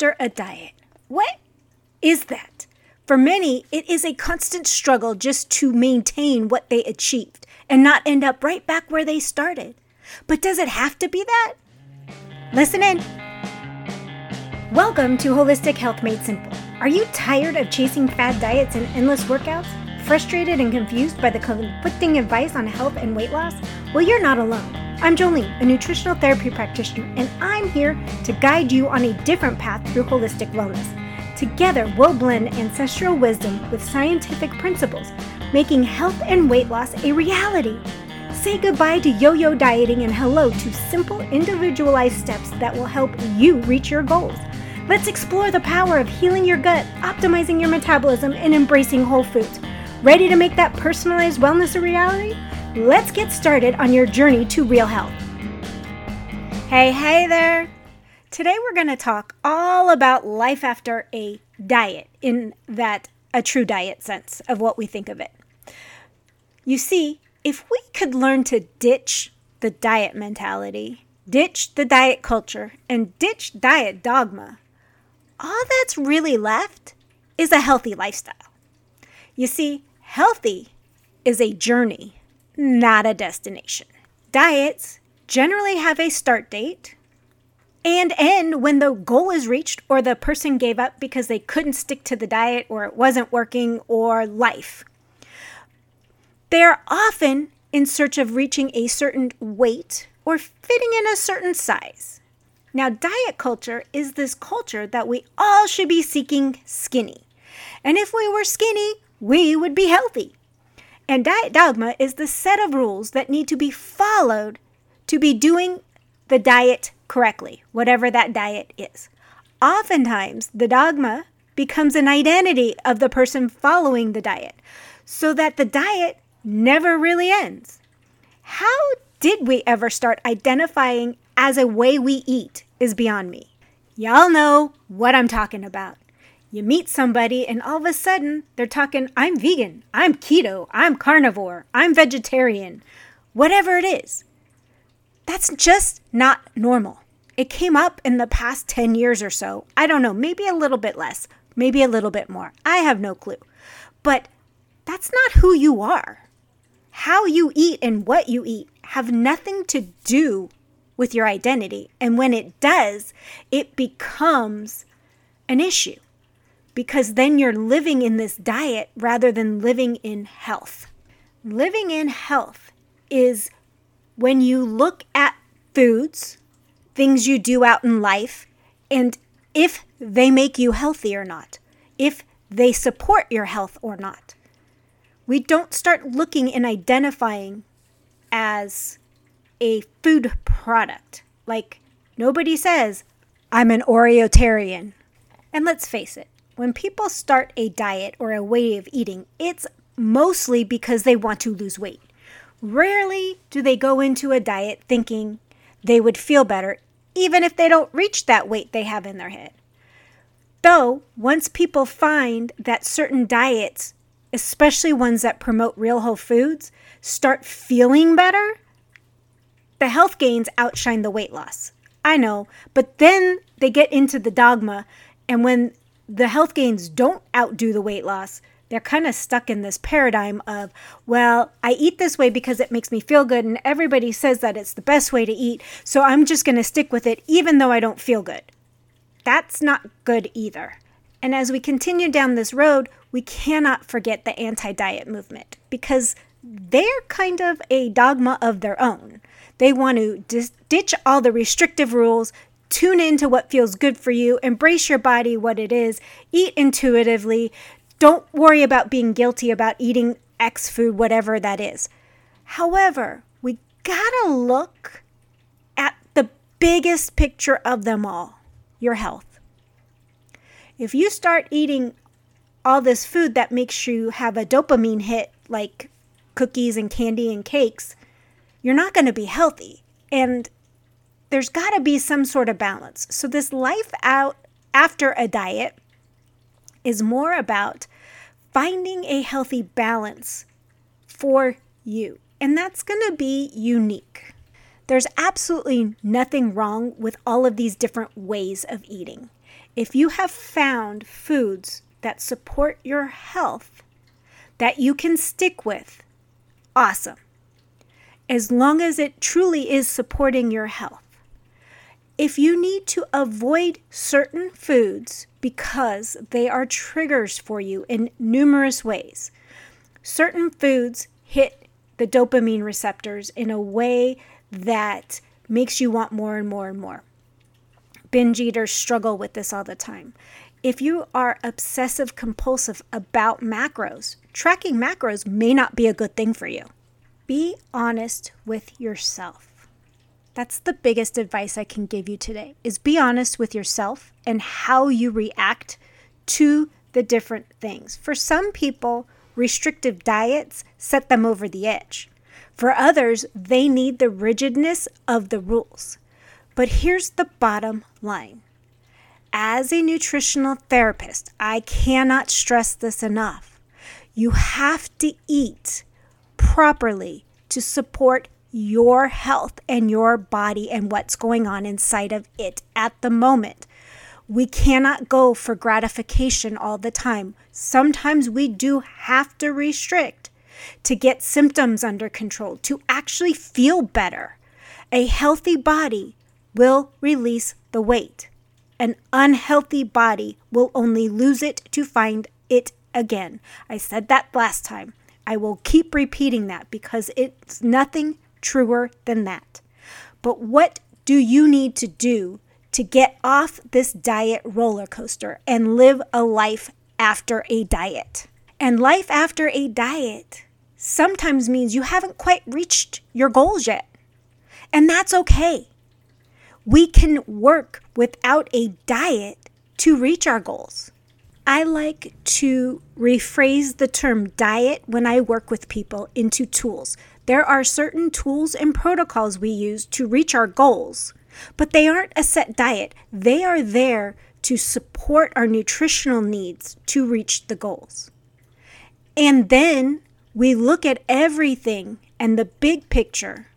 after a diet. What is that? For many, it is a constant struggle just to maintain what they achieved and not end up right back where they started. But does it have to be that? Listen in. Welcome to Holistic Health Made Simple. Are you tired of chasing fad diets and endless workouts? Frustrated and confused by the conflicting advice on health and weight loss? Well, you're not alone. I'm Jolene, a nutritional therapy practitioner, and I'm here to guide you on a different path through holistic wellness. Together, we'll blend ancestral wisdom with scientific principles, making health and weight loss a reality. Say goodbye to yo yo dieting and hello to simple, individualized steps that will help you reach your goals. Let's explore the power of healing your gut, optimizing your metabolism, and embracing whole foods. Ready to make that personalized wellness a reality? Let's get started on your journey to real health. Hey, hey there! Today we're going to talk all about life after a diet in that a true diet sense of what we think of it. You see, if we could learn to ditch the diet mentality, ditch the diet culture, and ditch diet dogma, all that's really left is a healthy lifestyle. You see, Healthy is a journey, not a destination. Diets generally have a start date and end when the goal is reached or the person gave up because they couldn't stick to the diet or it wasn't working or life. They're often in search of reaching a certain weight or fitting in a certain size. Now, diet culture is this culture that we all should be seeking skinny. And if we were skinny, we would be healthy. And diet dogma is the set of rules that need to be followed to be doing the diet correctly, whatever that diet is. Oftentimes, the dogma becomes an identity of the person following the diet, so that the diet never really ends. How did we ever start identifying as a way we eat is beyond me. Y'all know what I'm talking about. You meet somebody, and all of a sudden, they're talking, I'm vegan, I'm keto, I'm carnivore, I'm vegetarian, whatever it is. That's just not normal. It came up in the past 10 years or so. I don't know, maybe a little bit less, maybe a little bit more. I have no clue. But that's not who you are. How you eat and what you eat have nothing to do with your identity. And when it does, it becomes an issue because then you're living in this diet rather than living in health. Living in health is when you look at foods, things you do out in life, and if they make you healthy or not, if they support your health or not. We don't start looking and identifying as a food product. Like nobody says, I'm an Oreotarian. And let's face it, when people start a diet or a way of eating, it's mostly because they want to lose weight. Rarely do they go into a diet thinking they would feel better, even if they don't reach that weight they have in their head. Though, once people find that certain diets, especially ones that promote real whole foods, start feeling better, the health gains outshine the weight loss. I know, but then they get into the dogma, and when the health gains don't outdo the weight loss, they're kind of stuck in this paradigm of, well, I eat this way because it makes me feel good, and everybody says that it's the best way to eat, so I'm just going to stick with it even though I don't feel good. That's not good either. And as we continue down this road, we cannot forget the anti diet movement because they're kind of a dogma of their own. They want to dis- ditch all the restrictive rules, Tune into what feels good for you, embrace your body, what it is, eat intuitively. Don't worry about being guilty about eating X food, whatever that is. However, we gotta look at the biggest picture of them all your health. If you start eating all this food that makes you have a dopamine hit, like cookies and candy and cakes, you're not to be healthy. And there's got to be some sort of balance. So, this life out after a diet is more about finding a healthy balance for you. And that's going to be unique. There's absolutely nothing wrong with all of these different ways of eating. If you have found foods that support your health that you can stick with, awesome. As long as it truly is supporting your health. If you need to avoid certain foods because they are triggers for you in numerous ways, certain foods hit the dopamine receptors in a way that makes you want more and more and more. Binge eaters struggle with this all the time. If you are obsessive compulsive about macros, tracking macros may not be a good thing for you. Be honest with yourself. That's the biggest advice I can give you today is be honest with yourself and how you react to the different things. For some people, restrictive diets set them over the edge. For others, they need the rigidness of the rules. But here's the bottom line as a nutritional therapist, I cannot stress this enough. You have to eat properly to support your health and your body and what's going on inside of it at the moment. We cannot go for gratification all the time. Sometimes we do have to restrict to get symptoms under control, to actually feel better. A healthy body will release the weight. An unhealthy body will only lose it to find it again. I said that last time. I will keep repeating that because it's nothing truer than that. But what do you need to do to get off this diet roller coaster and live a life after a diet? And life after a diet sometimes means you haven't quite reached your goals yet. And that's okay we can work without a diet to reach our goals. I like to rephrase the term diet when I work with people into tools. There are certain tools and protocols we use to reach our goals, but they aren't a set diet. They are there to support our nutritional needs to reach the goals. And then we look at everything and the big picture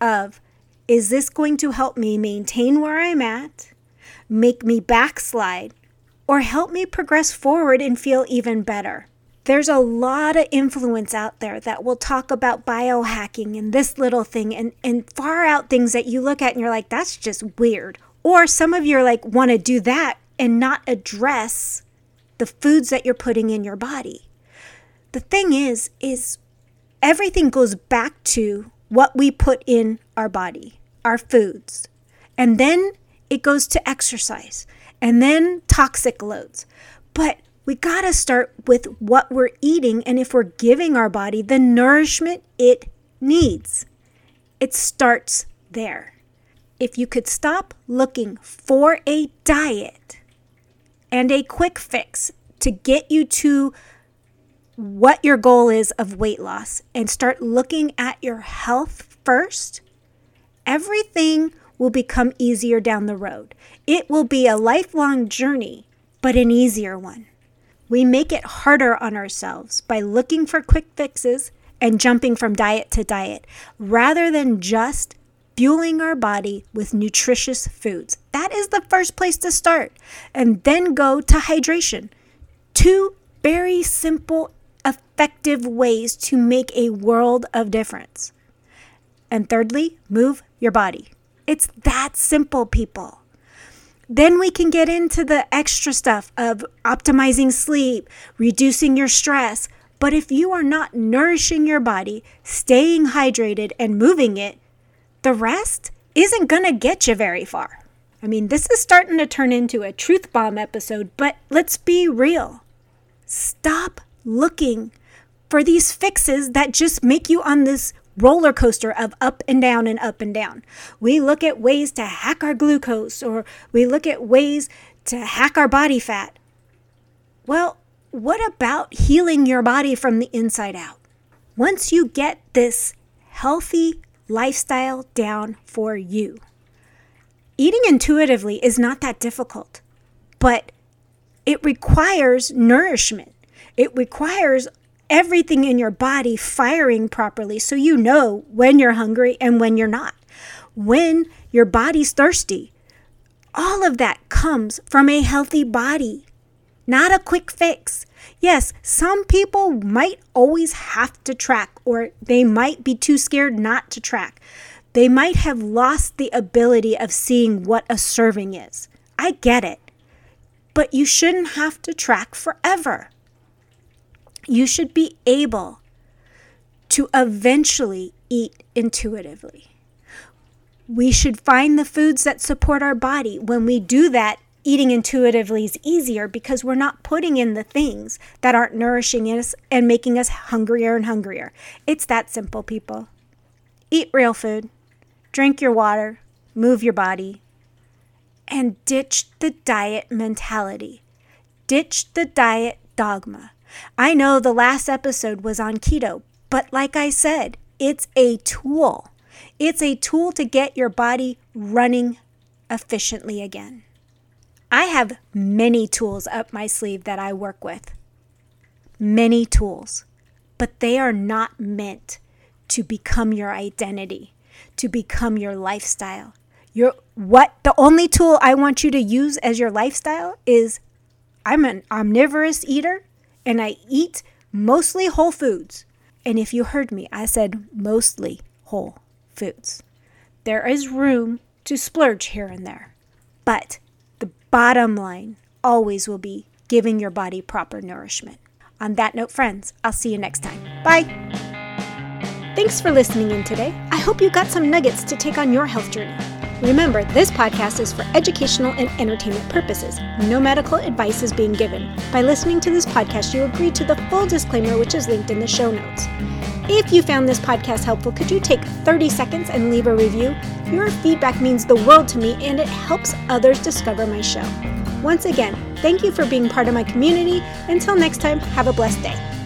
of is this going to help me maintain where I'm at, make me backslide, or help me progress forward and feel even better? There's a lot of influence out there that will talk about biohacking and this little thing and, and far out things that you look at and you're like, that's just weird. Or some of you are like, want to do that and not address the foods that you're putting in your body. The thing is, is everything goes back to what we put in our body our foods. And then it goes to exercise and then toxic loads. But we got to start with what we're eating and if we're giving our body the nourishment it needs. It starts there. If you could stop looking for a diet and a quick fix to get you to what your goal is of weight loss and start looking at your health first, everything will become easier down the road. It will be a lifelong journey, but an easier one. We make it harder on ourselves by looking for quick fixes and jumping from diet to diet rather than just fueling our body with nutritious foods. That is the first place to start. And then go to hydration. Two very simple, effective ways to make a world of difference. And thirdly, move your body. It's that simple, people. Then we can get into the extra stuff of optimizing sleep, reducing your stress. But if you are not nourishing your body, staying hydrated, and moving it, the rest isn't going to get you very far. I mean, this is starting to turn into a truth bomb episode, but let's be real. Stop looking for these fixes that just make you on this roller coaster of up and down and up and down. We look at ways to hack our glucose or we look at ways to hack our body fat. Well, what about healing your body from the inside out? Once you get this healthy lifestyle down for you, eating intuitively is not that difficult, but it requires nourishment. It requires everything in your body firing properly so you know when you're hungry and when you're not. when your body's thirsty. All of that comes from a healthy body, not a quick fix. Yes, some people might always have to track, or they might be too scared not to track. They might have lost the ability of seeing what a serving is. I get it. But you shouldn't have to track forever. You should be able to eventually eat intuitively. We should find the foods that support our body. When we do that, eating intuitively is easier because we're not putting in the things that aren't nourishing us and making us hungrier and hungrier. It's that simple, people. Eat real food, drink your water, move your body, and ditch the diet mentality. Ditch the diet dogma. I know the last episode was on keto, but like I said, it's a tool. It's a tool to get your body running efficiently again. I have many tools up my sleeve that I work with. Many tools, but they are not meant to become your identity, to become your lifestyle. Your what the only tool I want you to use as your lifestyle is I'm an omnivorous eater and I eat mostly whole foods. And if you heard me, I said mostly whole foods. There is room to splurge here and there, but the bottom line always will be giving your body proper nourishment. On that note, friends, I'll see you next time. Bye. Thanks for listening in today. I hope you got some nuggets to take on your health journey. Remember, this podcast is for educational and entertainment purposes. No medical advice is being given. By listening to this podcast, you agree to the full disclaimer, which is linked in the show notes. If you found this podcast helpful, could you take 30 seconds and leave a review? Your feedback means the world to me and it helps others discover my show. Once again, thank you for being part of my community. Until next time, have a blessed day.